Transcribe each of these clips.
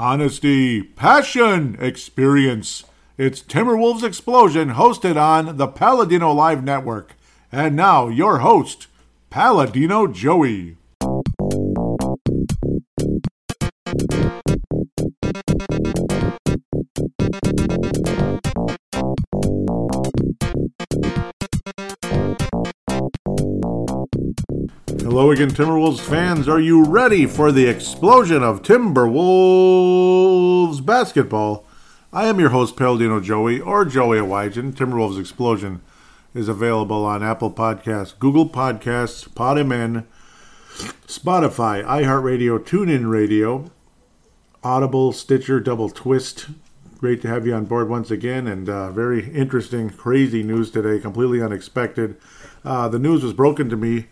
honesty, passion, experience. It's Timberwolves Explosion hosted on the Paladino Live Network. And now, your host, Paladino Joey. Hello again, Timberwolves fans. Are you ready for the explosion of Timberwolves basketball? I am your host, Paladino Joey, or Joey Awajan. Timberwolves Explosion is available on Apple Podcasts, Google Podcasts, Podman, Spotify, iHeartRadio, TuneIn Radio, Audible, Stitcher, Double Twist. Great to have you on board once again, and uh, very interesting, crazy news today, completely unexpected. Uh, the news was broken to me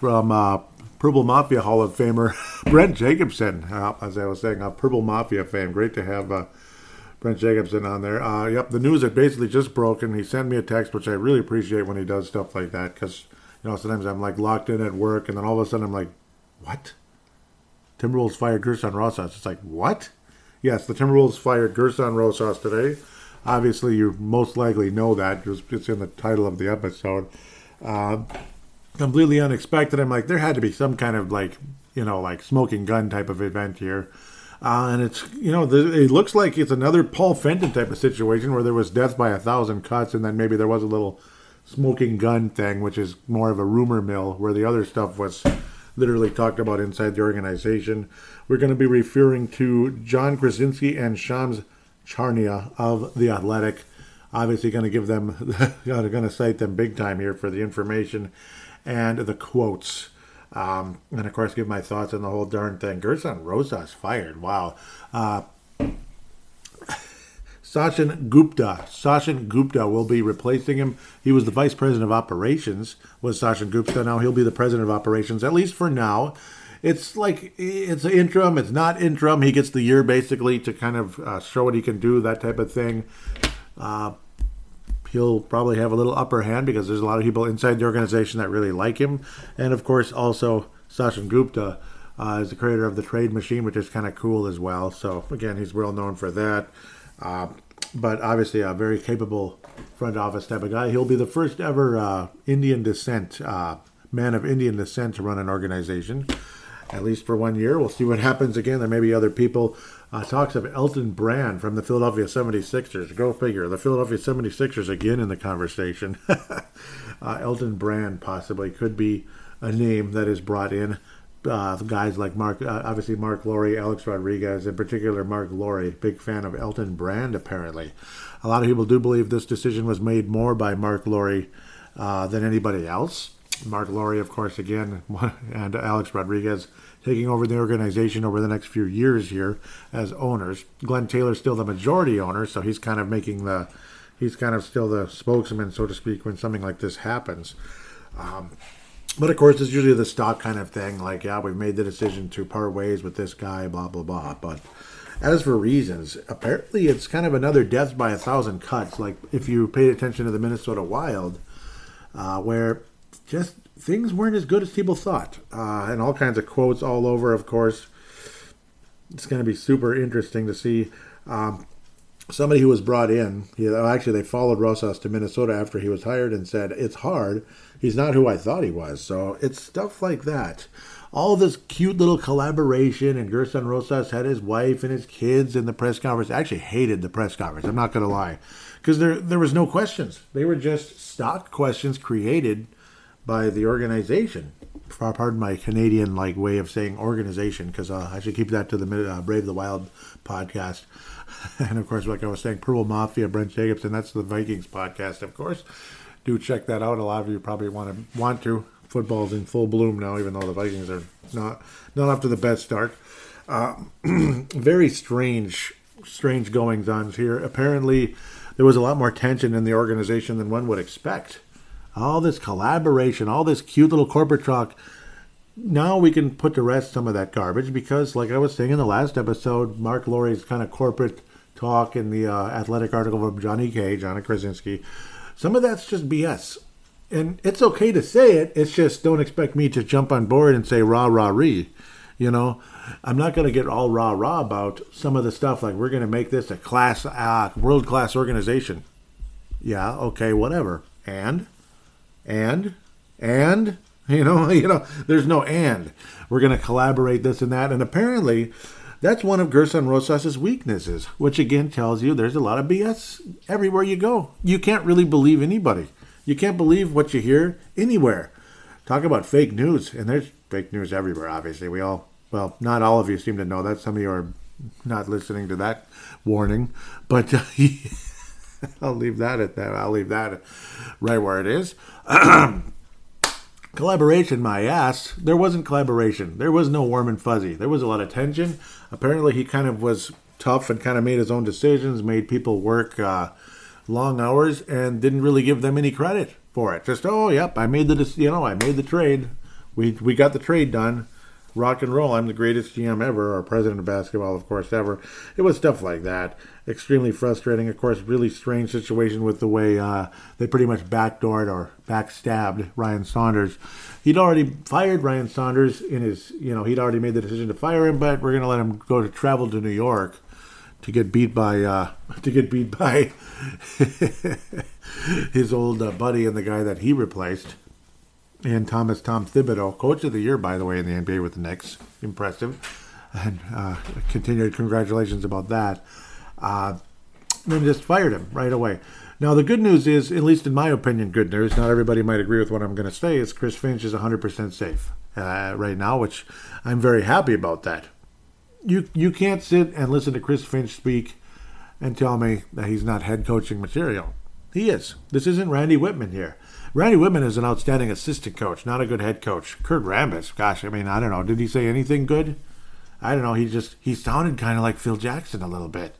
from uh, Purple Mafia Hall of Famer Brent Jacobson. Uh, as I was saying, a Purple Mafia fan. Great to have uh, Brent Jacobson on there. Uh, yep, the news had basically just broken. He sent me a text, which I really appreciate when he does stuff like that because you know sometimes I'm like locked in at work, and then all of a sudden I'm like, what? Timberwolves fired Gersson Rosas. It's like what? Yes, the Timberwolves fired Gersson Rosas today. Obviously, you most likely know that. It's in the title of the episode. Uh, completely unexpected. I'm like, there had to be some kind of like, you know, like smoking gun type of event here. Uh, and it's, you know, the, it looks like it's another Paul Fenton type of situation where there was death by a thousand cuts, and then maybe there was a little smoking gun thing, which is more of a rumor mill, where the other stuff was literally talked about inside the organization. We're going to be referring to John Krawczynski and Shams Charania of The Athletic. Obviously, going to give them, going to cite them big time here for the information and the quotes. Um, and of course, give my thoughts on the whole darn thing. Gersson Rosas fired. Wow. Uh, Sachin Gupta. Sachin Gupta will be replacing him. He was the vice president of operations. Was Sachin Gupta? Now he'll be the president of operations at least for now. It's like it's interim. It's not interim. He gets the year basically to kind of uh, show what he can do. That type of thing. Uh, he'll probably have a little upper hand because there's a lot of people inside the organization that really like him. And of course, also Sachin Gupta uh, is the creator of the Trade Machine, which is kind of cool as well. So again, he's well known for that. Uh, but obviously, a very capable front office type of guy. He'll be the first ever uh, Indian descent uh, man of Indian descent to run an organization. At least for one year. We'll see what happens again. There may be other people uh, talks of Elton Brand from the Philadelphia 76ers. Go figure. The Philadelphia 76ers again in the conversation. uh, Elton Brand possibly could be a name that is brought in. Uh, guys like Mark, uh, obviously Mark Lore, Alex Rodriguez, in particular Mark Lore, big fan of Elton Brand apparently. A lot of people do believe this decision was made more by Mark Lore uh, than anybody else. Mark Lore, of course, again, and Alex Rodriguez taking over the organization over the next few years here as owners. Glenn Taylor's still the majority owner, so he's kind of making the he's kind of still the spokesman, so to speak, when something like this happens. Um, but of course, it's usually the stock kind of thing, like, yeah, we've made the decision to part ways with this guy, blah blah blah. But as for reasons, apparently it's kind of another death by a thousand cuts. Like if you paid attention to the Minnesota Wild, uh, where just things weren't as good as people thought, uh, and all kinds of quotes all over. Of course, it's going to be super interesting to see. Um, somebody who was brought in, he, actually, they followed Rosas to Minnesota after he was hired and said, It's hard. He's not who I thought he was. So it's stuff like that. All this cute little collaboration, and Gersson Rosas had his wife and his kids in the press conference. I actually hated the press conference, I'm not going to lie, because there, there was no questions. They were just stock questions created by the organization. Pardon my Canadian like way of saying organization, because uh, I should keep that to the uh, Brave the Wild podcast. and of course, like I was saying, Purple Mafia, Brent Jacobs, and that's the Vikings podcast, of course. Do check that out. A lot of you probably want to want to. Football's in full bloom now, even though the Vikings are not not up to the best start. Uh, very strange, strange goings on here. Apparently, there was a lot more tension in the organization than one would expect all this collaboration, all this cute little corporate talk. Now we can put to rest some of that garbage because, like I was saying in the last episode, Mark Lore's kind of corporate talk in the uh, athletic article from Johnny K, Johnny Krawczynski, some of that's just BS. And it's okay to say it. It's just don't expect me to jump on board and say rah rah ree. You know, I'm not going to get all rah rah about some of the stuff like we're going to make this a class, uh, world class organization. Yeah, okay, whatever. And, and, and, you know, you know, there's no and. We're going to collaborate this and that. And apparently, that's one of Gersson Rosas's weaknesses, which again tells you there's a lot of BS everywhere you go. You can't really believe anybody. You can't believe what you hear anywhere. Talk about fake news, and there's fake news everywhere, obviously. We all, well, not all of you seem to know that. Some of you are not listening to that warning, but uh, I'll leave that at that. I'll leave that right where it is. collaboration, my ass. There wasn't collaboration. There was no warm and fuzzy. There was a lot of tension. Apparently, he kind of was tough and kind of made his own decisions, made people work uh, long hours, and didn't really give them any credit for it. Just oh, yep, I made the you know I made the trade. We we got the trade done. Rock and roll. I'm the greatest GM ever, or president of basketball, of course, ever. It was stuff like that. Extremely frustrating. Of course, really strange situation with the way uh, they pretty much backdoored or backstabbed Ryan Saunders. He'd already fired Ryan Saunders in his, you know, he'd already made the decision to fire him, but we're going to let him go to travel to New York to get beat by uh, to get beat by his old uh, buddy and the guy that he replaced, and Thomas Tom Thibodeau, coach of the year by the way in the NBA with the Knicks, impressive, and uh, continued congratulations about that. Uh, then just fired him right away. Now the good news is, at least in my opinion, good news. Not everybody might agree with what I'm going to say. Is Chris Finch is 100% safe uh, right now, which I'm very happy about that you you can't sit and listen to Chris Finch speak and tell me that he's not head coaching material. He is. This isn't Randy Wittman here. Randy Wittman is an outstanding assistant coach, not a good head coach. Kurt Rambis, gosh, I mean, I don't know. Did he say anything good? I don't know. He just he sounded kind of like Phil Jackson a little bit.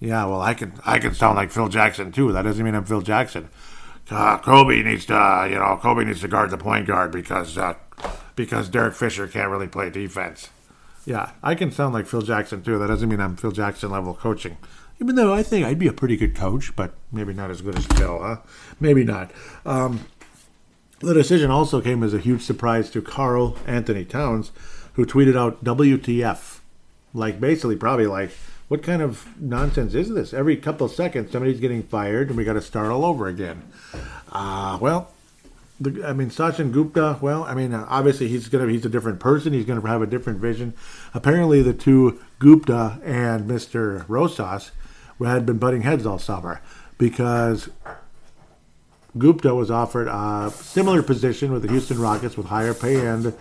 Yeah, well, I can I can sound like Phil Jackson too. That doesn't mean I'm Phil Jackson. Uh, Kobe needs to, uh, you know, Kobe needs to guard the point guard because uh, because Derek Fisher can't really play defense. Yeah, I can sound like Phil Jackson too. That doesn't mean I'm Phil Jackson level coaching. Even though I think I'd be a pretty good coach, but maybe not as good as Bill, huh? Maybe not. Um, the decision also came as a huge surprise to Karl Anthony Towns, who tweeted out WTF. Like, basically, probably like, what kind of nonsense is this? Every couple seconds, somebody's getting fired and we got to start all over again. Uh, well, the, I mean, Sachin Gupta. Well, I mean, uh, obviously he's gonna he's a different person. He's gonna have a different vision. Apparently, the two Gupta and Mister Rosas had been butting heads all summer because Gupta was offered a similar position with the Houston Rockets with higher pay and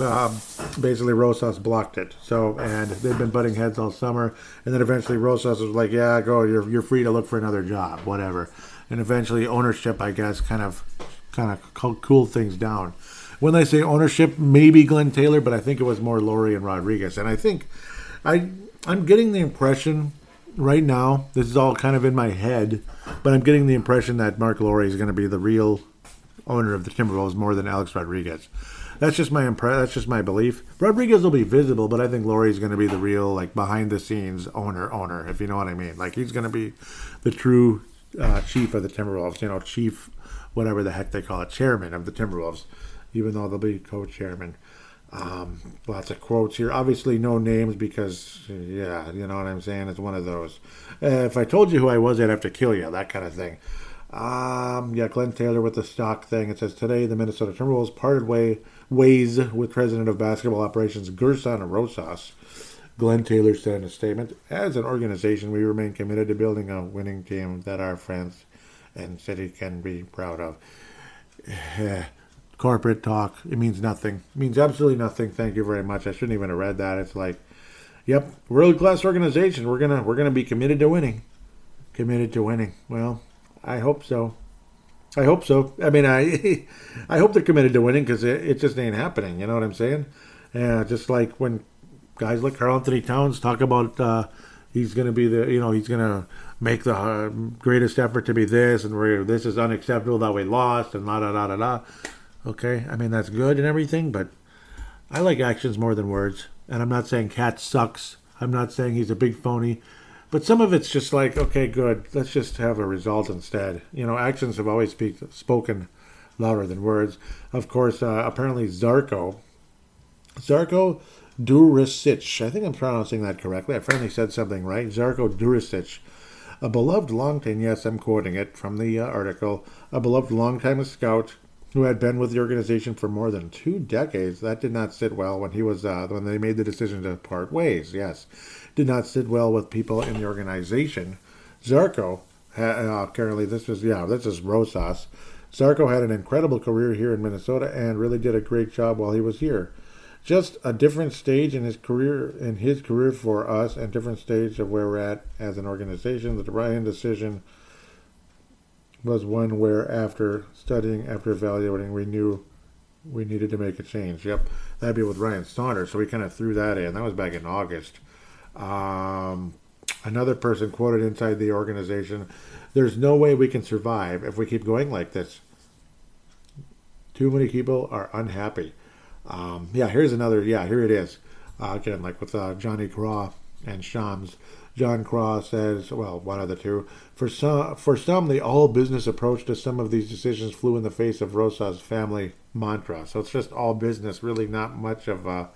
um, basically Rosas blocked it. So and they've been butting heads all summer, and then eventually Rosas was like, "Yeah, go. You're you're free to look for another job, whatever." And eventually ownership, I guess, kind of kind of cool things down. When they say ownership, maybe Glenn Taylor, but I think it was more Lore and Rodriguez. And I think I I'm getting the impression right now. This is all kind of in my head, but I'm getting the impression that Mark Lore is going to be the real owner of the Timberwolves more than Alex Rodriguez. That's just my impre- That's just my belief. Rodriguez will be visible, but I think Lore is going to be the real, like behind the scenes owner, owner. If you know what I mean. Like he's going to be the true uh, chief of the Timberwolves. You know, chief whatever the heck they call it, chairman of the Timberwolves, even though they'll be co-chairman. Um, lots of quotes here. Obviously, no names because, yeah, you know what I'm saying. It's one of those. Uh, if I told you who I was, I'd have to kill you. That kind of thing. Um, yeah, Glenn Taylor with the stock thing. It says today the Minnesota Timberwolves parted way, ways with President of Basketball Operations Gersson Rosas. Glenn Taylor said in a statement, "As an organization, we remain committed to building a winning team that our friends and city can be proud of. corporate talk, it means nothing. It means absolutely nothing. Thank you very much. I shouldn't even have read that. It's like, yep, world class organization. We're gonna we're gonna be committed to winning. Committed to winning. Well, I hope so. I hope so. I mean, I I hope they're committed to winning because it, it just ain't happening. You know what I'm saying? Yeah, just like when guys like Karl Anthony Towns talk about uh, he's going to be the you know he's going to make the uh, greatest effort to be this, and this is unacceptable that we lost, and la da da da da. Okay, I mean that's good and everything, but I like actions more than words. And I'm not saying Cat sucks. I'm not saying he's a big phony, but some of it's just like, okay, good. Let's just have a result instead. You know, actions have always speak, spoken louder than words. Of course, uh, apparently Zarko, Zarko Durisic. I think I'm pronouncing that correctly. I finally said something right. Zarko Durisic. A beloved longtime, yes, I'm quoting it from the uh, article, a beloved longtime scout who had been with the organization for more than two decades. That did not sit well when he was uh, when they made the decision to part ways. Yes, did not sit well with people in the organization. Zarko, uh, currently this is yeah, this is Rosas. Zarko had an incredible career here in Minnesota and really did a great job while he was here. Just a different stage in his career in his career for us and different stage of where we're at as an organization. The Ryan decision was one where after studying, after evaluating, we knew we needed to make a change. Yep, that'd be with Ryan Saunders. So we kind of threw that in. That was back in August. Um, another person quoted inside the organization there's no way we can survive if we keep going like this. Too many people are unhappy. Um, yeah, here's another. Yeah, here it is. Uh, again, like with uh, Johnny Craw and Shams. John Craw says, well, one of the two. For some, for some, the all business approach to some of these decisions flew in the face of Rosa's family mantra. So it's just all business, really not much of a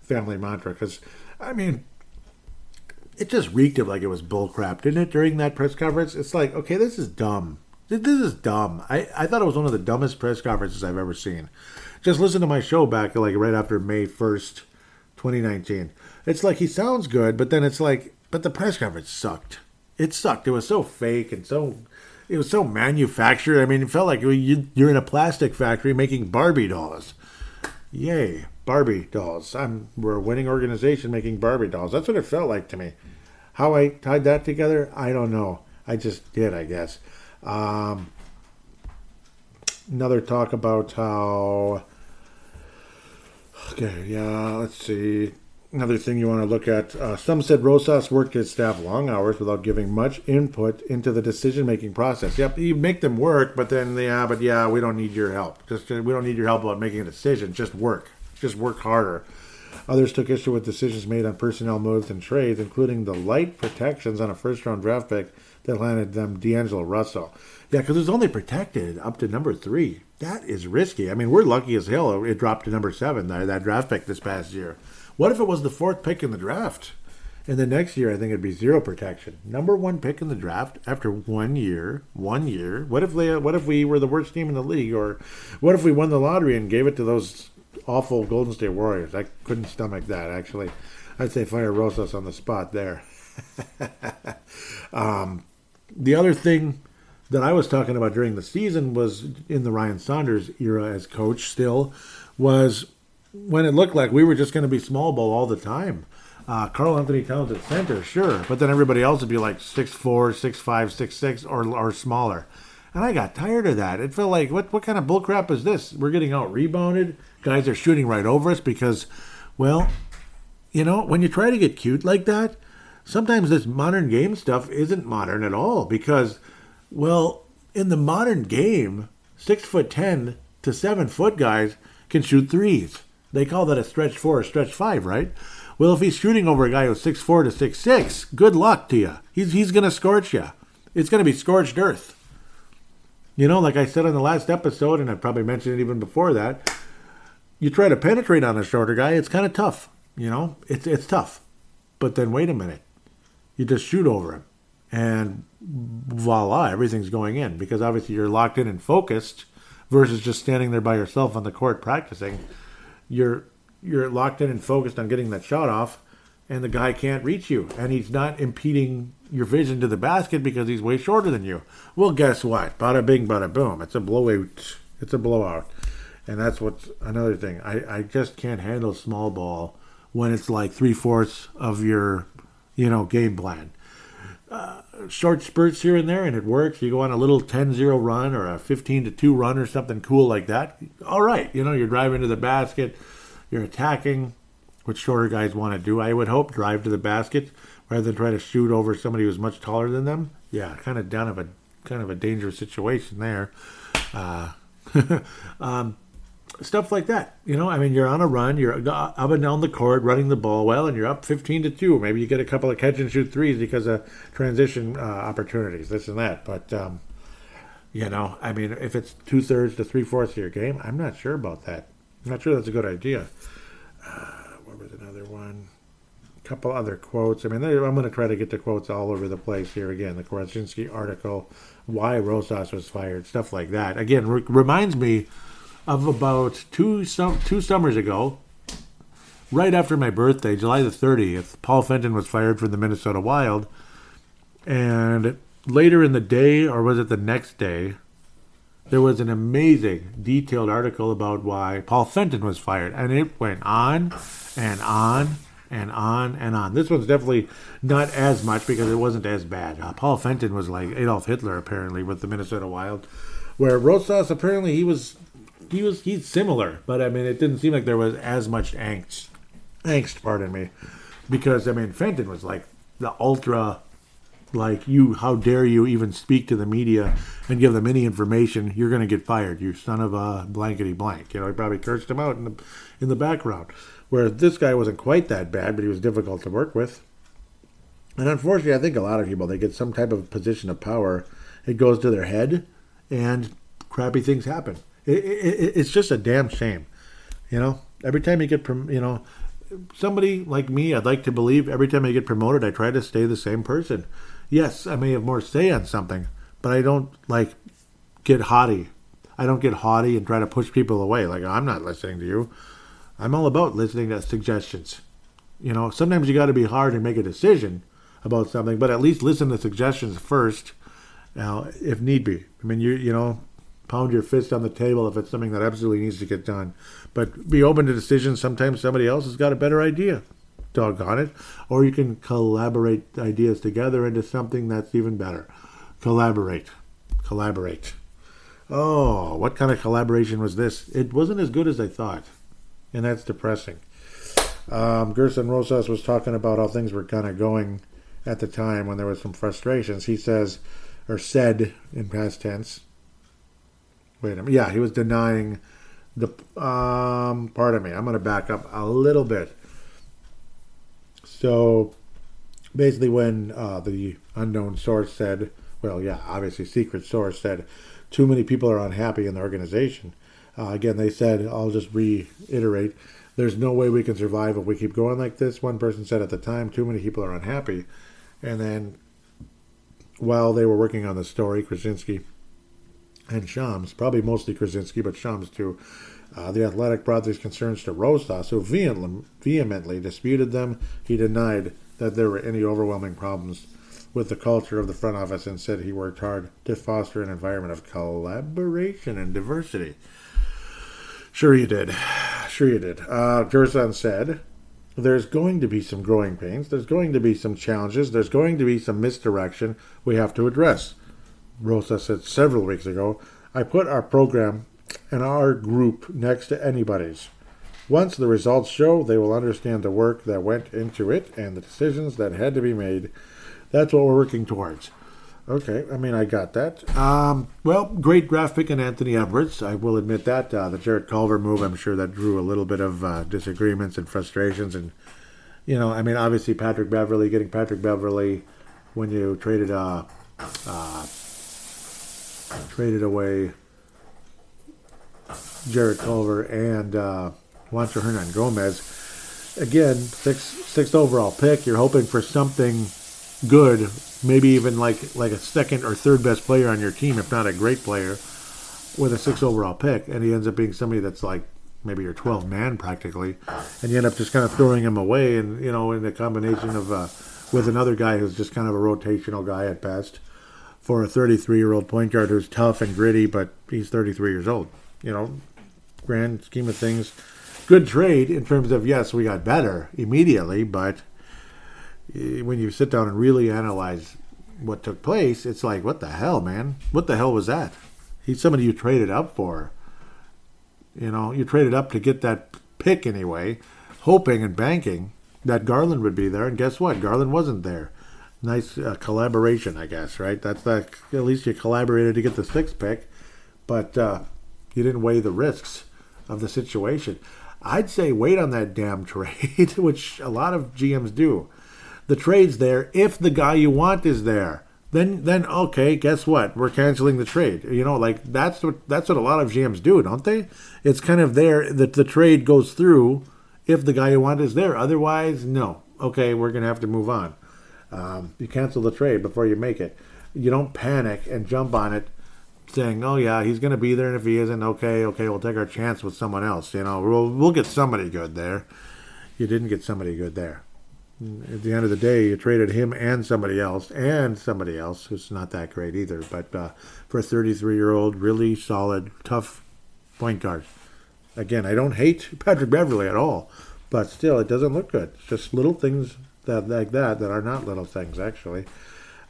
family mantra. Because, I mean, it just reeked of like it was bullcrap, didn't it? During that press conference, it's like, okay, this is dumb. This is dumb. I, I thought it was one of the dumbest press conferences I've ever seen. Just listen to my show back like right after May first, 2019. It's like he sounds good, but then it's like, but the press conference sucked. It sucked. It was so fake and so it was so manufactured. I mean, it felt like you're in a plastic factory making Barbie dolls. Yay, Barbie dolls. I'm we're a winning organization making Barbie dolls. That's what it felt like to me. How I tied that together, I don't know. I just did, I guess. Um, another talk about how. Okay, yeah, let's see. Another thing you want to look at. Uh, some said Rosas worked his staff long hours without giving much input into the decision making process. Yep, you make them work, but then, they yeah, but yeah, we don't need your help. Just We don't need your help about making a decision. Just work. Just work harder. Others took issue with decisions made on personnel moves and trades, including the light protections on a first round draft pick that landed them D'Angelo Russell. Yeah, because it was only protected up to number three. That is risky. I mean, we're lucky as hell it dropped to number seven, that draft pick this past year. What if it was the fourth pick in the draft? And the next year, I think it'd be zero protection. Number one pick in the draft after one year. One year. What if they? What if we were the worst team in the league, or what if we won the lottery and gave it to those awful Golden State Warriors. I couldn't stomach that, actually. I'd say fire Rosas on the spot there. um, the other thing that I was talking about during the season was in the Ryan Saunders era as coach still was when it looked like we were just going to be small ball all the time. Uh, Karl-Anthony Towns at center, sure, but then everybody else would be like six four, six five, six six, or or smaller. And I got tired of that. It felt like, what, what kind of bullcrap is this? We're getting out rebounded. Guys are shooting right over us because, well, you know, when you try to get cute like that, sometimes this modern game stuff isn't modern at all because, well, in the modern game, six foot ten to seven foot guys can shoot threes. They call that a stretch four or stretch five, right? Well, if he's shooting over a guy who's six four to six six, good luck to you. He's he's gonna scorch you. It's gonna be scorched earth. You know, like I said in the last episode, and I probably mentioned it even before that, you try to penetrate on a shorter guy, it's kind of tough. You know, it's it's tough. But then wait a minute, you just shoot over him, and voila, everything's going in because obviously you're locked in and focused versus just standing there by yourself on the court practicing. You're you're locked in and focused on getting that shot off, and the guy can't reach you, and he's not impeding your vision to the basket because he's way shorter than you. Well, guess what? Bada bing, bada boom. It's a blowout. It's a blowout. And that's what's another thing. I, I just can't handle small ball when it's like three fourths of your, you know, game plan. Uh, short spurts here and there, and it works. You go on a little 10 0 run or a 15 2 run or something cool like that. All right. You know, you're driving to the basket, you're attacking, which shorter guys want to do, I would hope. Drive to the basket rather than try to shoot over somebody who's much taller than them. Yeah, kind of down of a kind of a dangerous situation there. Uh, um, stuff like that. You know, I mean, you're on a run, you're up and down the court running the ball well, and you're up 15 to two. Maybe you get a couple of catch and shoot threes because of transition uh, opportunities, this and that. But um, you know, I mean, if it's two thirds to three fourths of your game, I'm not sure about that. I'm not sure that's a good idea. Uh, what was another one? A couple other quotes. I mean, I'm going to try to get the quotes all over the place here again. The Krawczynski article, why Rosas was fired, stuff like that. Again, re- reminds me of about two two summers ago, right after my birthday, July the 30th. Paul Fenton was fired from the Minnesota Wild, and later in the day, or was it the next day? There was an amazing, detailed article about why Paul Fenton was fired, and it went on and on and on and on. This one's definitely not as much because it wasn't as bad. Uh, Paul Fenton was like Adolf Hitler apparently with the Minnesota Wild, where Rosas apparently he was he was he's similar, but I mean it didn't seem like there was as much angst, angst, pardon me, because I mean Fenton was like the ultra like you how dare you even speak to the media and give them any information you're going to get fired you son of a blankety blank you know he probably cursed him out in the in the background where this guy wasn't quite that bad, but he was difficult to work with. And unfortunately, I think a lot of people, they get some type of position of power, it goes to their head, and crappy things happen. It, it, it's just a damn shame. You know, every time you get, you know, somebody like me, I'd like to believe every time I get promoted, I try to stay the same person. Yes, I may have more say on something, but I don't like get haughty. I don't get haughty and try to push people away. Like, I'm not listening to you. I'm all about listening to suggestions. You know, sometimes you got to be hard and make a decision about something, but at least listen to suggestions first, now, if need be. I mean, you you know, pound your fist on the table if it's something that absolutely needs to get done, but be open to decisions. Sometimes somebody else has got a better idea. Doggone it. Or you can collaborate ideas together into something that's even better. Collaborate. Collaborate. Oh, what kind of collaboration was this? It wasn't as good as I thought and that's depressing. Um, Gersson Rosas was talking about how things were kind of going at the time when there was some frustrations. He says, or said in past tense. Wait a minute. Yeah, he was denying the. Um, pardon me. I'm going to back up a little bit. So, basically, when uh, the unknown source said, well, yeah, obviously, secret source said, too many people are unhappy in the organization. Uh, again, they said, I'll just reiterate, there's no way we can survive if we keep going like this. One person said at the time, too many people are unhappy. And then while they were working on the story, Krawczynski and Shams, probably mostly Krawczynski, but Shams too, uh, the Athletic brought these concerns to Rosas, who vehemently, disputed them. He denied that there were any overwhelming problems with the culture of the front office and said he worked hard to foster an environment of collaboration and diversity. Sure you did. Sure you did. Uh, Gersson said, there's going to be some growing pains. There's going to be some challenges. There's going to be some misdirection we have to address. Rosa said several weeks ago, I put our program and our group next to anybody's. Once the results show, they will understand the work that went into it and the decisions that had to be made. That's what we're working towards. Okay, I mean, I got that. Um, well, great graphic in Anthony Edwards. I will admit that. Uh, the Jarrett Culver move, I'm sure that drew a little bit of uh, disagreements and frustrations. And, you know, I mean, obviously, Patrick Beverley, getting Patrick Beverley when you traded, uh, uh, traded away Jarrett Culver and uh, Juancho Hernangomez. Again, sixth, sixth overall pick. You're hoping for something good maybe even like like a second or third best player on your team, if not a great player, with a six overall pick, and he ends up being somebody that's like maybe your 12 man practically, and you end up just kind of throwing him away, and you know, in the combination of uh, with another guy who's just kind of a rotational guy at best for a 33 year old point guard who's tough and gritty, but he's 33 years old. You know, grand scheme of things, good trade in terms of yes, we got better immediately, but eh, when you sit down and really analyze what took place, it's like, what the hell, man? What the hell was that? He's somebody you traded up for. You know, you traded up to get that pick anyway, hoping and banking that Garland would be there. And guess what? Garland wasn't there. Nice uh, collaboration, I guess, right? That's that. At least you collaborated to get the sixth pick, but uh, you didn't weigh the risks of the situation. I'd say wait on that damn trade, which a lot of GMs do the trade's there if the guy you want is there. Then then okay, guess what? We're canceling the trade. You know, like that's what that's what a lot of GMs do, don't they? It's kind of there that the trade goes through if the guy you want is there. Otherwise, no. okay, we're to have to move on. Um, you cancel the trade before you make it. You don't panic and jump on it saying, "Oh yeah, he's going to be there, and if he isn't, okay, okay, we'll take our chance with someone else." You know, we'll we'll get somebody good there. You didn't get somebody good there. At the end of the day, you traded him and somebody else, and somebody else who's not that great either. But uh, for a 33 year old, really solid, tough point guard. Again, I don't hate Patrick Beverley at all, but still, it doesn't look good. It's just little things that like that that are not little things actually.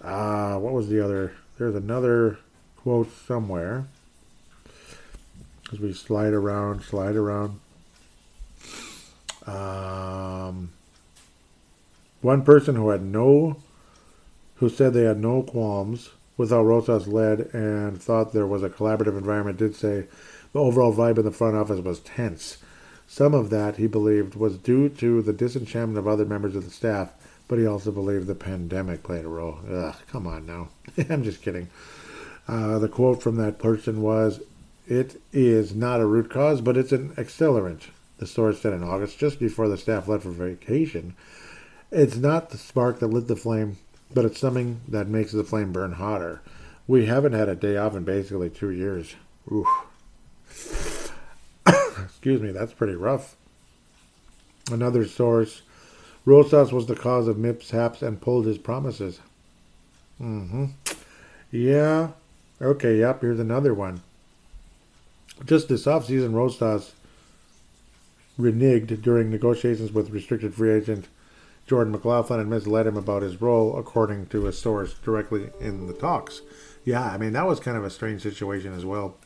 Uh, what was the other? There's another quote somewhere. As we slide around, slide around. Um, one person who had no, who said they had no qualms with how Rosas led and thought there was a collaborative environment did say the overall vibe in the front office was tense. Some of that, he believed, was due to the disenchantment of other members of the staff, but he also believed the pandemic played a role. Ugh, come on now. I'm just kidding. Uh, the quote from that person was, It is not a root cause, but it's an accelerant, the source said in August, just before the staff left for vacation. It's not the spark that lit the flame, but it's something that makes the flame burn hotter. We haven't had a day off in basically two years. Oof. Excuse me, that's pretty rough. Another source Rosas was the cause of mishaps and pulled his promises. Mm-hmm. Yeah, Okay, yep, here's another one. Just this offseason, Rosas reneged during negotiations with restricted free agent Jordan McLaughlin and misled him about his role, according to a source directly in the talks. Yeah, I mean, that was kind of a strange situation as well.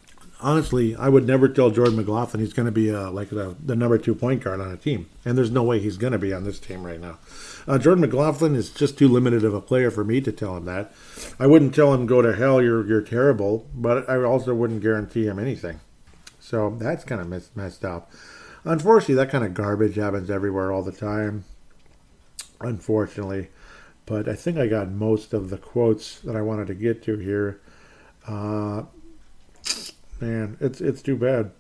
Honestly, I would never tell Jordan McLaughlin he's going to be uh, like the, the number two point guard on a team. And there's no way he's going to be on this team right now. Uh, Jordan McLaughlin is just too limited of a player for me to tell him that. I wouldn't tell him go to hell, you're you're terrible, but I also wouldn't guarantee him anything. So that's kind of messed up. Unfortunately, that kind of garbage happens everywhere all the time. Unfortunately, but I think I got most of the quotes that I wanted to get to here. Uh, man, it's it's too bad.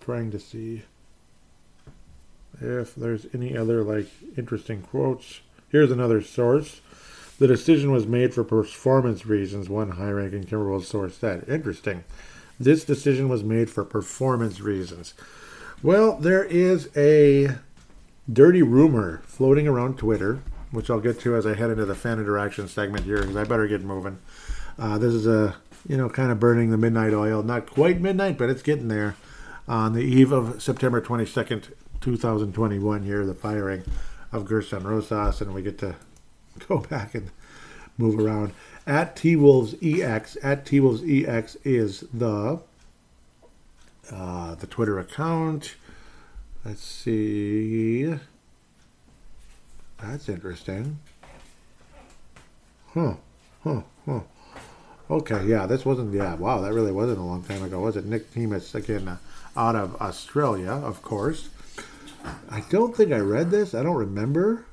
trying to see if there's any other like interesting quotes. Here's another source. The decision was made for performance reasons, one high ranking Timberwolves source said. Interesting. This decision was made for performance reasons. Well, there is a dirty rumor floating around Twitter, which I'll get to as I head into the fan interaction segment here, because I better get moving. Uh, this is a, you know, kind of burning the midnight oil. Not quite midnight, but it's getting there. On the eve of September 22nd, 2021 here, the firing of Gersson Rosas, and we get to go back and move around. At T Wolves EX, at T Wolves EX is the uh, the Twitter account. Let's see. That's interesting. Huh. Huh. Huh. Okay, yeah, this wasn't, yeah, wow, that really wasn't a long time ago, was it? Nick Timus, again, uh, out of Australia, of course. I don't think I read this. I don't remember.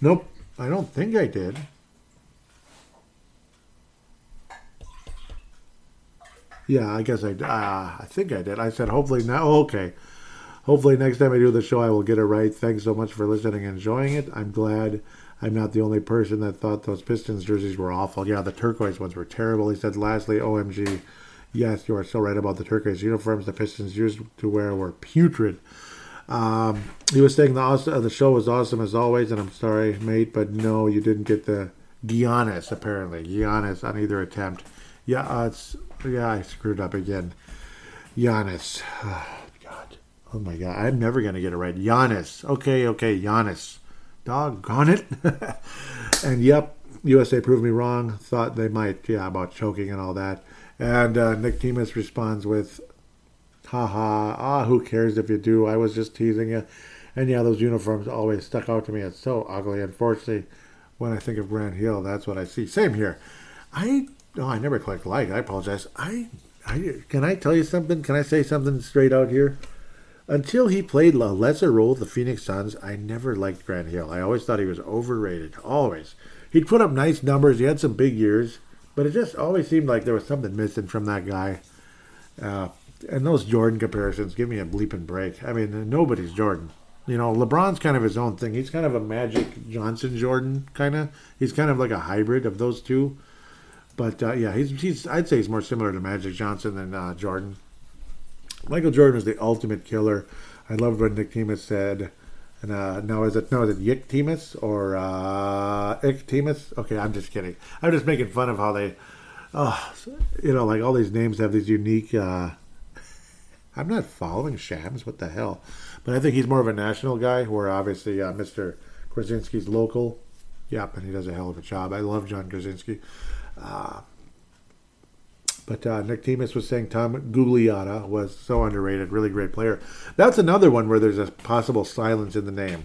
Nope, I don't think I did. Yeah, I guess I. Uh, I think I did. I said hopefully now. Oh, okay. Hopefully next time I do the show, I will get it right. Thanks so much for listening and enjoying it. I'm glad I'm not the only person that thought those Pistons jerseys were awful. Yeah, the turquoise ones were terrible. He said, lastly, OMG. Yes, you are so right about the turquoise uniforms the Pistons used to wear were putrid. Um, he was saying the uh, the show was awesome as always, and I'm sorry, mate, but no, you didn't get the Giannis apparently. Giannis on either attempt. Yeah, uh, it's yeah, I screwed up again. Giannis. Oh, God. Oh my God. I'm never gonna get it right. Giannis. Okay, okay, Giannis. Doggone it. and yep, USA proved me wrong. Thought they might, yeah, about choking and all that. And uh, Nick Timus responds with, haha, ah, who cares if you do? I was just teasing you. And yeah, those uniforms always stuck out to me. It's so ugly. Unfortunately, when I think of Grant Hill, that's what I see. Same here. I oh, I never clicked like. I apologize. I, I can I tell you something? Can I say something straight out here? Until he played a lesser role with the Phoenix Suns, I never liked Grant Hill. I always thought he was overrated. Always. He'd put up nice numbers. He had some big years, but it just always seemed like there was something missing from that guy. Uh, and those Jordan comparisons give me a bleeping break. I mean, nobody's Jordan. You know, LeBron's kind of his own thing. He's kind of a Magic Johnson Jordan kind of. He's kind of like a hybrid of those two. But uh, yeah, he's he's I'd say he's more similar to Magic Johnson than uh, Jordan. Michael Jordan was the ultimate killer. I loved what Nick Timus said. And uh, now is it no is it Yick Timus or uh, Ick Timus? Okay, I'm just kidding. I'm just making fun of how they, oh, you know, like all these names have these unique. Uh, I'm not following Shams. What the hell? But I think he's more of a national guy, where obviously uh, Mr. Krawczynski's local. Yep, and he does a hell of a job. I love John Krawczynski. Uh, but uh, Nick Timus was saying Tom Gugliotta was so underrated, really great player. That's another one where there's a possible silence in the name.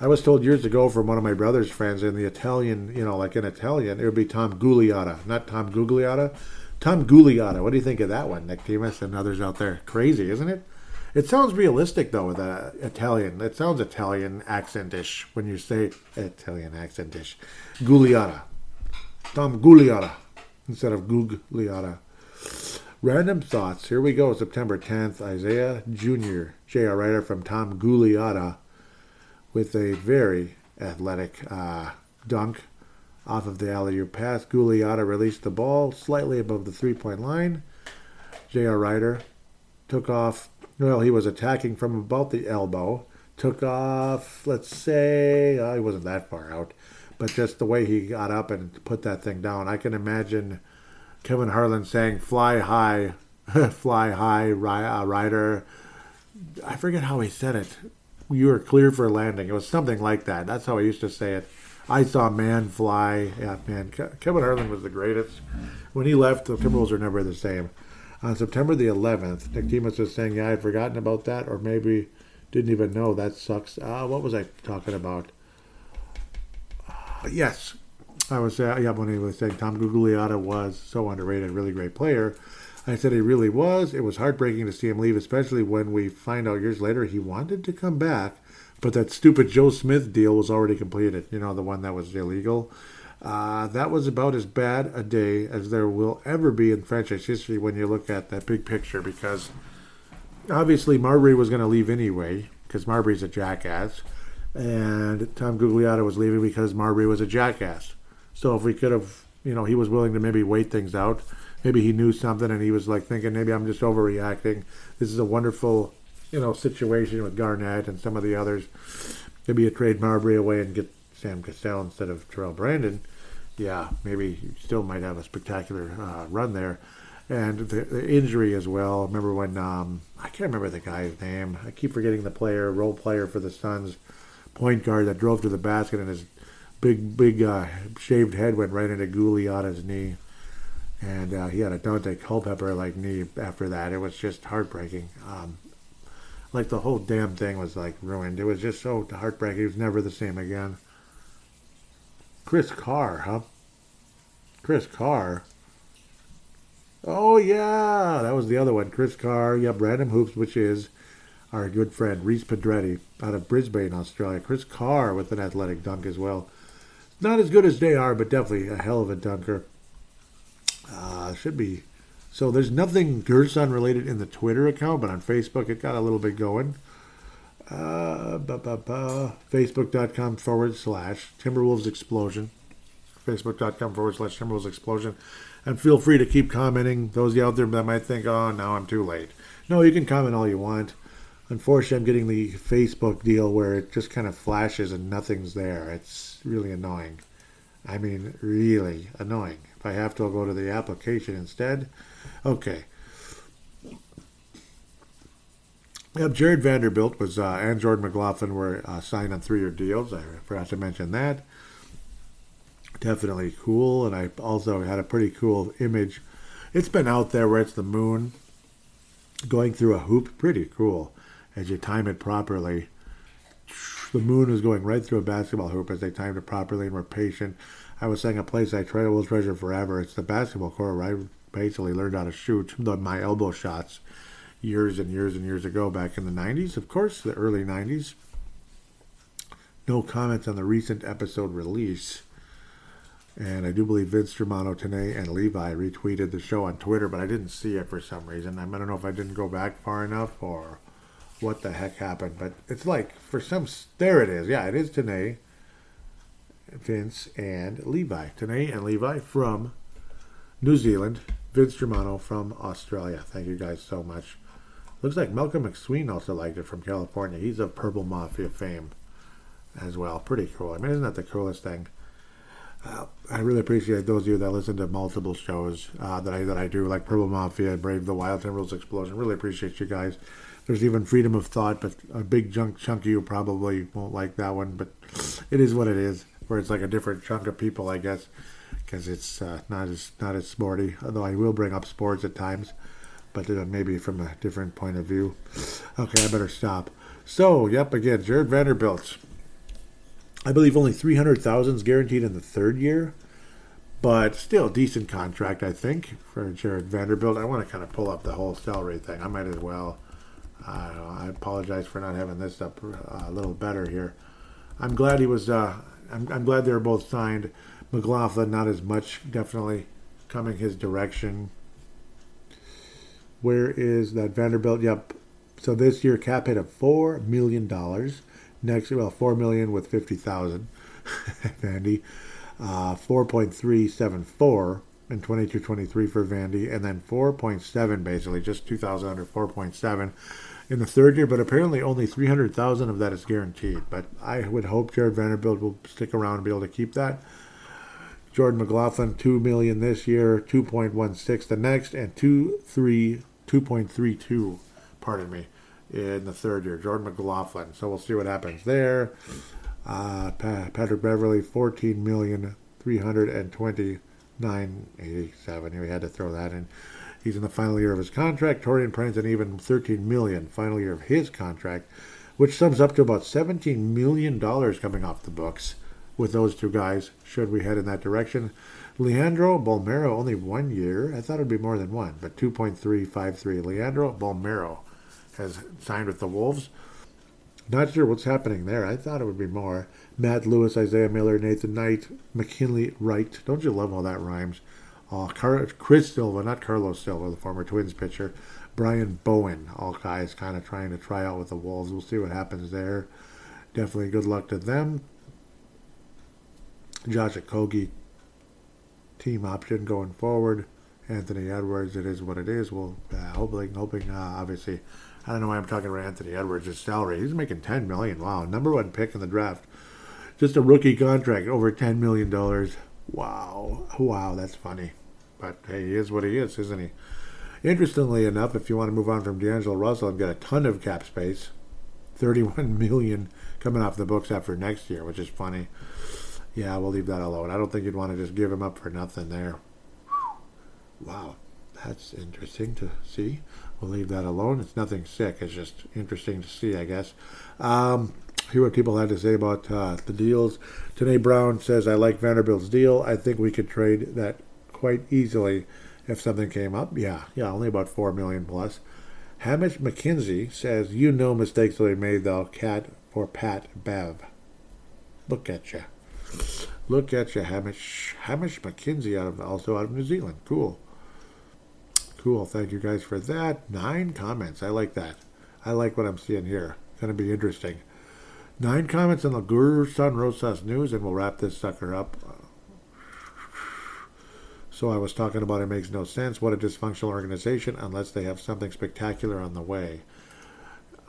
I was told years ago from one of my brother's friends in the Italian, you know, like in Italian, it would be Tom Gugliotta, not Tom Gugliotta. Tom Gugliotta. What do you think of that one, Nick Timus and others out there? Crazy, isn't it? It sounds realistic though with uh, Italian. It sounds Italian accentish when you say Italian accentish. Gugliotta. Tom Gugliotta instead of Gugliotta. Random thoughts. Here we go. September 10th. Isaiah Jr. J.R. Rider from Tom Gugliotta with a very athletic uh, dunk off of the alley oop pass. Gugliotta released the ball slightly above the three point line. J.R. Rider took off well, he was attacking from about the elbow. Took off, let's say, uh, he wasn't that far out, but just the way he got up and put that thing down. I can imagine Kevin Harlan saying, fly high, fly high, uh, Rider. I forget how he said it. You were clear for landing. It was something like that. That's how he used to say it. I saw man fly. Yeah, man. Kevin Harlan was the greatest. When he left, the Timberwolves are never the same on September the 11th, Nick Timus was saying, "Yeah, I'd forgotten about that, or maybe didn't even know that sucks." Uh, what was I talking about? Uh, yes, I was. Uh, yeah, when he was saying Tom Gugliotta was so underrated, really great player. I said he really was. It was heartbreaking to see him leave, especially when we find out years later he wanted to come back, but that stupid Joe Smith deal was already completed. You know, the one that was illegal. Uh, that was about as bad a day as there will ever be in franchise history when you look at that big picture because obviously Marbury was going to leave anyway because Marbury's a jackass, and Tom Gugliotta was leaving because Marbury was a jackass. So if we could have, you know, he was willing to maybe wait things out. Maybe he knew something and he was like thinking, maybe I'm just overreacting. This is a wonderful, you know, situation with Garnett and some of the others. Maybe you trade Marbury away and get Sam Cassell instead of Terrell Brandon yeah, maybe you still might have a spectacular uh, run there. And the, the, injury as well. Remember when um, I can't remember the guy's name. I keep forgetting the player, role player for the Suns, point guard that drove to the basket and his big, big uh, shaved head went right into Gugliotta's knee, and uh, he had a Daunte Culpepper like knee after that. It was just heartbreaking. Um, like the whole damn thing was like ruined. It was just so heartbreaking. He was never the same again. Chris Carr, huh? Chris Carr. Oh yeah, that was the other one. Chris Carr. Yep, Random Hoops, which is our good friend Reese Pedretti out of Brisbane, Australia. Chris Carr with an athletic dunk as well. Not as good as they are, but definitely a hell of a dunker. Uh, should be. So there's nothing Gersson related in the Twitter account, but on Facebook it got a little bit going. Uh, Facebook.com forward slash Timberwolves Explosion. Facebook.com forward slash Timberwolves Explosion. And feel free to keep commenting. Those out there that might think, oh, now I'm too late. No, you can comment all you want. Unfortunately, I'm getting the Facebook deal where it just kind of flashes and nothing's there. It's really annoying. I mean, really annoying. If I have to, I'll go to the application instead. Okay. Yep, Jarred Vanderbilt was uh, and Jordan McLaughlin were uh, signed on three-year deals. I forgot to mention that. Definitely cool, and I also had a pretty cool image. It's been out there where it's the moon going through a hoop. Pretty cool as you time it properly. The moon is going right through a basketball hoop as they timed it properly and were patient. I was saying a place I try will treasure forever. It's the basketball court where I basically learned how to shoot the, my elbow shots years and years and years ago, back in the 90s, of course, the early 90s. No comments on the recent episode release. And I do believe Vince Germano, Tanae, and Levi retweeted the show on Twitter, but I didn't see it for some reason. I don't know if I didn't go back far enough or what the heck happened, but it's like for some. There it is. Yeah, it is Tanae, Vince, and Levi. Tanae and Levi from New Zealand. Vince Germano from Australia. Thank you guys so much. Looks like Malcolm McSween also liked it from California. He's of Purple Mafia fame as well. Pretty cool. I mean, isn't that the coolest thing? Uh, I really appreciate those of you that listen to multiple shows uh, that I that I do, like Purple Mafia, Brave the Wild, Timberwolves Explosion. Really appreciate you guys. There's even Freedom of Thought, but a big chunk chunk of you probably won't like that one. But it is what it is. Where it's like a different chunk of people, I guess, because it's uh, not as not as sporty. Although I will bring up sports at times, but uh, maybe from a different point of view. Okay, I better stop. So, yep, again, Jarred Vanderbilt I believe only 300,000 is guaranteed in the third year, but still decent contract, I think, for Jarred Vanderbilt. I want to kind of pull up the whole salary thing. I might as well. I apologize for not having this up uh, a little better here. I'm glad he was. Uh, I'm, I'm glad they were both signed. McLaughlin, not as much, definitely coming his direction. Where is that Vanderbilt? Yep. So this year cap hit of four million dollars. Next, well, four million with fifty thousand. Vandy, uh, four point three seven four and 22-23 for Vandy, and then 4.7 basically, just 2,000 under 4.7 in the third year. But apparently, only 300,000 of that is guaranteed. But I would hope Jarred Vanderbilt will stick around and be able to keep that. Jordan McLaughlin, two million this year, 2.16 the next, and two three 2.32. Pardon me in the third year, Jordan McLaughlin. So we'll see what happens there. Uh, Patrick Beverley, fourteen million three hundred and twenty nine eighty seven. We had to throw that in. He's in the final year of his contract. Taurean Prince, an even thirteen million final year of his contract, which sums up to about seventeen million dollars coming off the books with those two guys. Should we head in that direction? Leandro Bolmaro, only one year. I thought it'd be more than one, but 2.353. Leandro Bolmaro has signed with the Wolves. Not sure what's happening there. I thought it would be more. Matt Lewis, Isaiah Miller, Nathan Knight, McKinley Wright. Don't you love all that rhymes? Uh, Car- Chris Silva, not Carlos Silva, the former Twins pitcher. Brian Bowen, all guys kind of trying to try out with the Wolves. We'll see what happens there. Definitely good luck to them. Josh Okogie, team option going forward. Anthony Edwards, it is what it is. We'll uh, hoping, hoping, uh, obviously, I don't know why I'm talking about Anthony Edwards' salary. He's making ten million. Wow, number one pick in the draft. Just a rookie contract, over ten million dollars. Wow, wow, that's funny. But hey, he is what he is, isn't he? Interestingly enough, if you want to move on from D'Angelo Russell and get a ton of cap space, thirty-one million coming off the books after next year, which is funny. Yeah, we'll leave that alone. I don't think you'd want to just give him up for nothing there. Wow, that's interesting to see. We'll leave that alone. It's nothing sick. It's just interesting to see, I guess. Um, hear what people had to say about uh, the deals. Tanae Brown says, I like Vanderbilt's deal. I think we could trade that quite easily if something came up. Yeah, yeah, only about four million plus. Hamish McKenzie says, You know mistakes will be made though, Cat for Pat Bev. Look at you. Look at you, Hamish Hamish McKenzie out of also out of New Zealand. Cool. Cool. Thank you guys for that. Nine comments. I like that. I like what I'm seeing here. Going to be interesting. Nine comments on the Gersson Rosas news, and we'll wrap this sucker up. So I was talking about it makes no sense. What a dysfunctional organization unless they have something spectacular on the way.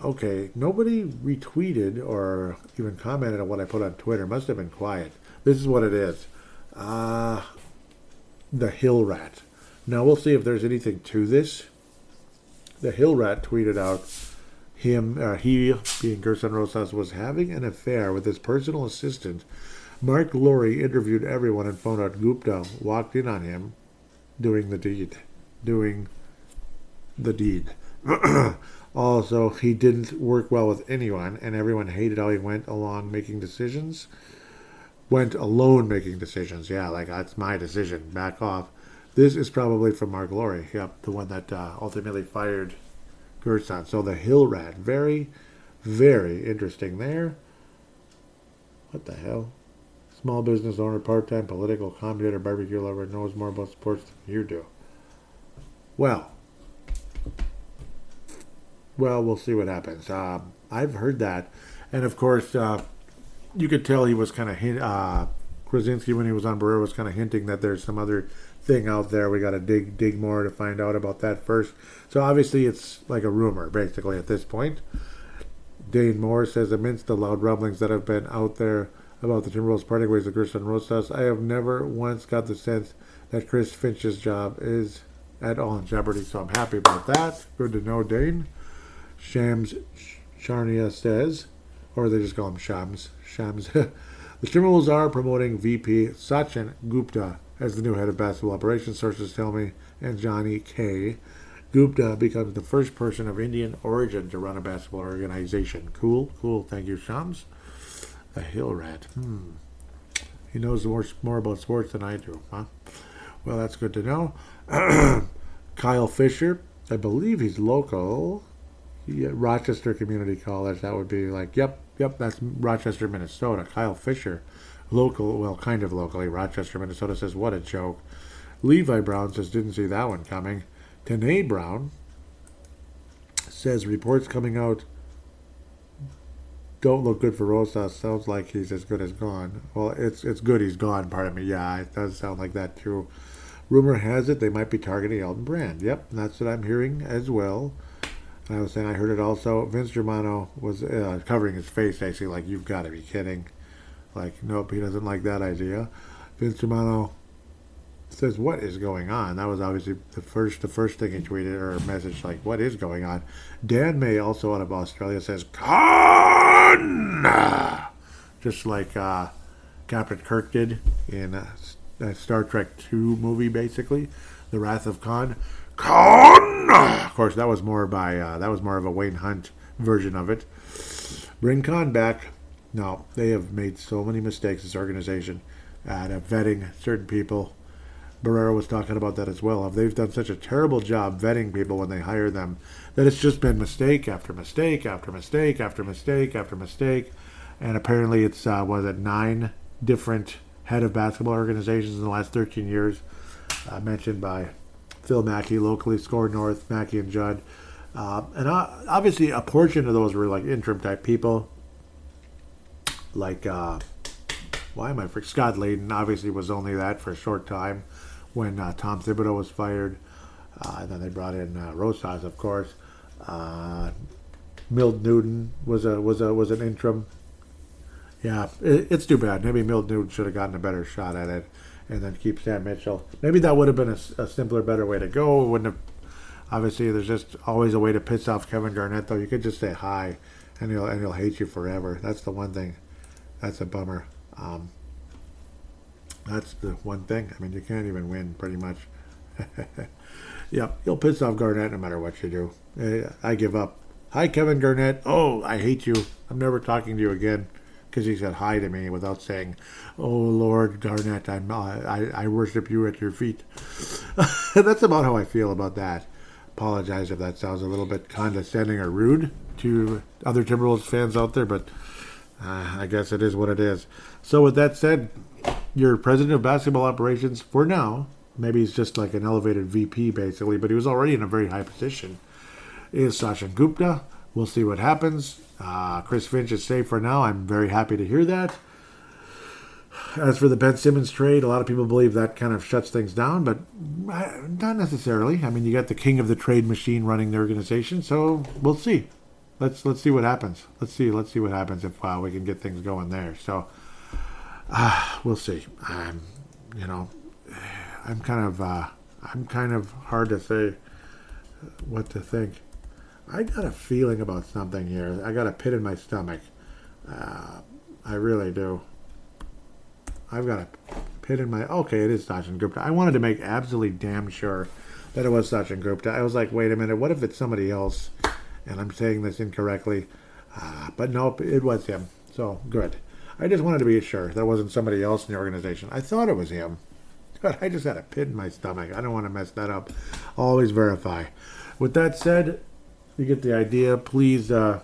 Okay, nobody retweeted or even commented on what I put on Twitter. Must have been quiet. This is what it is. Uh, the Hill Rat. Now we'll see if there's anything to this. The Hill Rat tweeted out him, uh, he, being Gersson Rosas, was having an affair with his personal assistant. Mark Lore interviewed everyone and found out Gupta walked in on him doing the deed. Doing the deed. also, he didn't work well with anyone, and everyone hated how he went along making decisions. Went alone making decisions. Yeah, like that's my decision. Back off. This is probably from Mark Lore. Yep, the one that uh, ultimately fired Gersson. So the Hill Rat. Very, very interesting there. What the hell? Small business owner, part time political commentator, barbecue lover, knows more about sports than you do. Well, well, we'll see what happens. Uh, I've heard that, and of course, uh, you could tell he was kind of hint. Uh, Krawczynski, when he was on Barreiro, was kind of hinting that there's some other thing out there. We got to dig dig more to find out about that first. So obviously, it's like a rumor, basically, at this point. Dane Moore says, amidst the loud rumblings that have been out there about the Timberwolves parting ways with Gersson Rosas, I have never once got the sense that Chris Finch's job is at all in jeopardy. So I'm happy about that. Good to know, Dane. Shams Charania says, or they just call him Shams. Shams. the Timberwolves are promoting VP Sachin Gupta as the new head of basketball operations, sources tell me, and Johnny K. Gupta becomes the first person of Indian origin to run a basketball organization. Cool, cool. Thank you, Shams. A hill rat. Hmm. He knows more, more about sports than I do, huh? Well, that's good to know. Kyle Fisher, I believe he's local. Rochester Community College. That would be like, yep, yep, that's Rochester, Minnesota. Kyle Fisher, local, well, kind of locally. Rochester, Minnesota says, what a joke. Levi Brown says, didn't see that one coming. Tanae Brown says, reports coming out don't look good for Rosas. Sounds like he's as good as gone. Well, it's it's good he's gone. Pardon me. Yeah, it does sound like that too. Rumor has it they might be targeting Elton Brand. Yep, that's what I'm hearing as well. And I was saying I heard it also. Vince Germano was uh, covering his face, actually, like you've got to be kidding. Like, nope, he doesn't like that idea. Vince Germano says, "What is going on?" That was obviously the first the first thing he tweeted or message like, "What is going on?" Dan May, also out of Australia, says, "Khan," just like uh, Captain Kirk did in uh, Star Trek Two movie, basically, The Wrath of Khan. Khan. Of course, that was more by uh, that was more of a Wayne Hunt version of it. Bring Khan back. No, they have made so many mistakes. This organization at uh, vetting certain people Barreiro was talking about that as well. They've done such a terrible job vetting people when they hire them that it's just been mistake after mistake after mistake after mistake after mistake. And apparently, it's uh, was it nine different head of basketball organizations in the last 13 years, uh, mentioned by Phil Mackey, locally, SKOR North, Mackey and Judd. Uh, and uh, obviously, a portion of those were like interim type people, like uh, why am I for Scott Layden? Obviously, was only that for a short time when uh, Tom Thibodeau was fired. Uh, and then they brought in uh, Rosas, of course. Uh, Milt Newton was a was a was an interim. Yeah, it, it's too bad. Maybe Milt Newton should have gotten a better shot at it, and then keep Sam Mitchell. Maybe that would have been a, a simpler, better way to go. Wouldn't have. Obviously, there's just always a way to piss off Kevin Garnett. Though you could just say hi, and he'll and he'll hate you forever. That's the one thing. That's a bummer. Um, that's the one thing. I mean, you can't even win pretty much. yep, you'll piss off Garnett no matter what you do. Eh, I give up. Hi, Kevin Garnett. Oh, I hate you. I'm never talking to you again because he said hi to me without saying, "Oh Lord Garnett, I'm I, I worship you at your feet." That's about how I feel about that. Apologize if that sounds a little bit condescending or rude to other Timberwolves fans out there, but uh, I guess it is what it is. So, with that said, your president of basketball operations for now, maybe he's just like an elevated VP basically, but he was already in a very high position, is Sachin Gupta. We'll see what happens. Uh, Chris Finch is safe for now. I'm very happy to hear that. As for the Ben Simmons trade, a lot of people believe that kind of shuts things down, but uh, not necessarily. I mean, you got the king of the trade machine running the organization, so we'll see. Let's let's see what happens. Let's see let's see what happens if uh, we can get things going there. So uh, we'll see. I'm, you know, I'm kind of, uh, I'm kind of hard to say what to think. I got a feeling about something here. I got a pit in my stomach. Uh, I really do. I've got a pit in my. Okay, it is Sachin Gupta. I wanted to make absolutely damn sure that it was Sachin Gupta. I was like, wait a minute, what if it's somebody else? And I'm saying this incorrectly. Uh, but nope, it was him. So good. I just wanted to be sure that wasn't somebody else in the organization. I thought it was him, but I just had a pit in my stomach. I don't want to mess that up. Always verify. With that said, you get the idea. Please uh,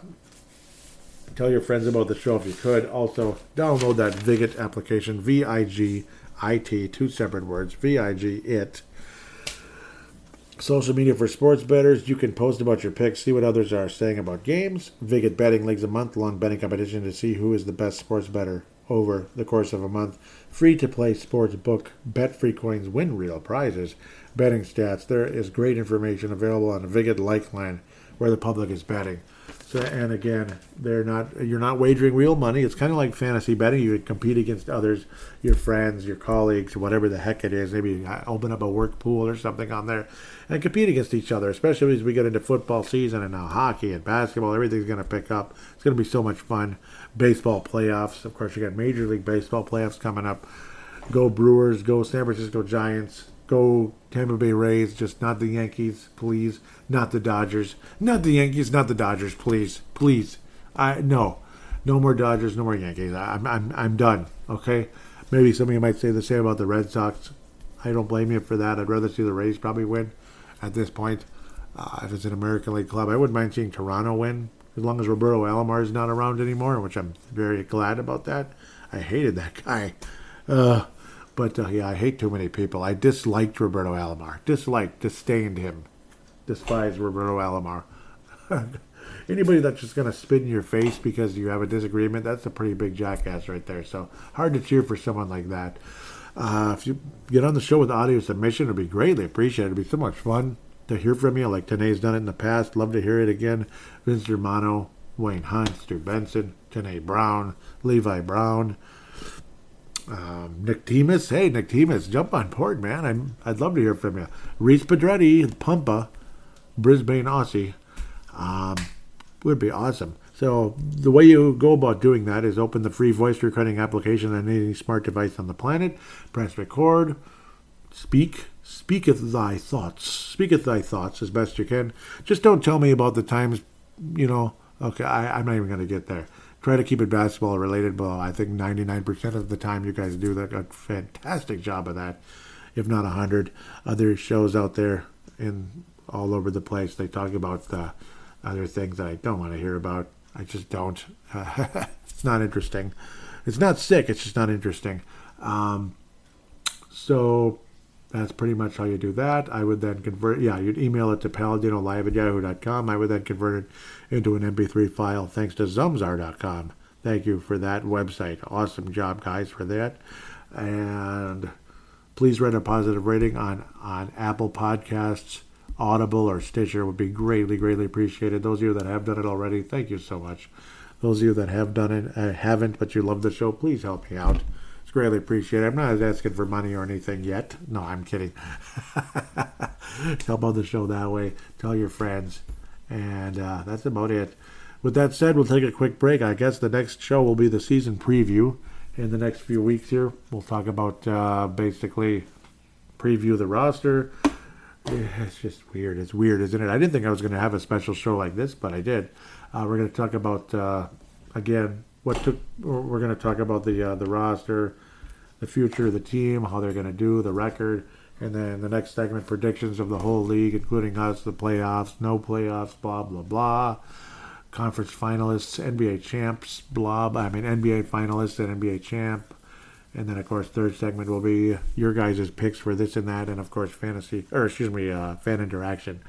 tell your friends about the show if you could. Also, download that Vigit application, V I G I T, two separate words, V I G it. Social media for sports bettors. You can post about your picks, see what others are saying about games. Vigit Betting Leagues a month long betting competition to see who is the best sports better over the course of a month. Free to play sports book. Bet free coins win real prizes. Betting stats. There is great information available on Vigit Lifeline where the public is betting. So, and again, they're not. You're not wagering real money. It's kind of like fantasy betting. You compete against others, your friends, your colleagues, whatever the heck it is. Maybe uh, open up a work pool or something on there, and compete against each other. Especially as we get into football season and now hockey and basketball, everything's going to pick up. It's going to be so much fun. Baseball playoffs, of course. You got Major League Baseball playoffs coming up. Go Brewers. Go San Francisco Giants. Go Tampa Bay Rays. Just not the Yankees, please not the Dodgers, not the Yankees, not the Dodgers, please, please. I no, no more Dodgers, no more Yankees. I, I'm I'm I'm done. Okay, maybe some of you might say the same about the Red Sox. I don't blame you for that. I'd rather see the Rays probably win at this point. Uh, if it's an American League club, I wouldn't mind seeing Toronto win as long as Roberto Alomar is not around anymore, which I'm very glad about that. I hated that guy. Uh, but uh, yeah, I hate too many people. I disliked Roberto Alomar. Disliked, disdained him despise Roberto Alomar. Anybody that's just going to spit in your face because you have a disagreement, that's a pretty big jackass right there. So hard to cheer for someone like that. Uh, if you get on the show with audio submission, it'd be greatly appreciated. It'd be so much fun to hear from you. Like Tanae's done it in the past. Love to hear it again. Vince Germano, Wayne Hunt, Stu Benson, Tanae Brown, Levi Brown, um, Nick Timas. Hey, Nick Timas, jump on board, man. I'm, I'd love to hear from you. Reese Pedretti, Pumpa, Brisbane Aussie um, would be awesome. So the way you go about doing that is open the free voice recording application on any smart device on the planet, press record, speak, speaketh thy thoughts, speaketh thy thoughts as best you can. Just don't tell me about the times, you know. Okay, I, I'm not even going to get there. Try to keep it basketball related, but I think 99% of the time you guys do that. A fantastic job of that, if not 100 other shows out there in all over the place. They talk about the other things I don't want to hear about. I just don't. It's not interesting. It's not sick. It's just not interesting. Um, so that's pretty much how you do that. I would then convert, yeah, you'd email it to paladinolive at yahoo.com. I would then convert it into an MP3 file thanks to zamzar.com. Thank you for that website. Awesome job, guys, for that. And please write a positive rating on, on Apple Podcasts Audible or Stitcher would be greatly, greatly appreciated. Those of you that have done it already, thank you so much. Those of you that have done it, uh, haven't, but you love the show, please help me out. It's greatly appreciated. I'm not asking for money or anything yet. No, I'm kidding. help out the show that way. Tell your friends. And uh, that's about it. With that said, we'll take a quick break. I guess the next show will be the season preview. In the next few weeks here, we'll talk about uh, basically preview the roster, yeah, it's just weird. It's weird, isn't it? I didn't think I was going to have a special show like this, but I did. Uh, we're going to talk about uh, again what took. We're going to talk about the uh, the roster, the future of the team, how they're going to do, the record, and then the next segment predictions of the whole league, including us, the playoffs, no playoffs, blah blah blah, conference finalists, NBA champs, blah. I mean NBA finalists and NBA champ and then, of course, third segment will be your guys' picks for this and that, and of course, fantasy, or excuse me, uh, fan interaction,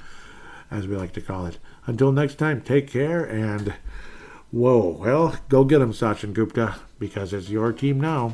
as we like to call it. Until next time, take care, and whoa, well, go get them, Sachin Gupta, because it's your team now.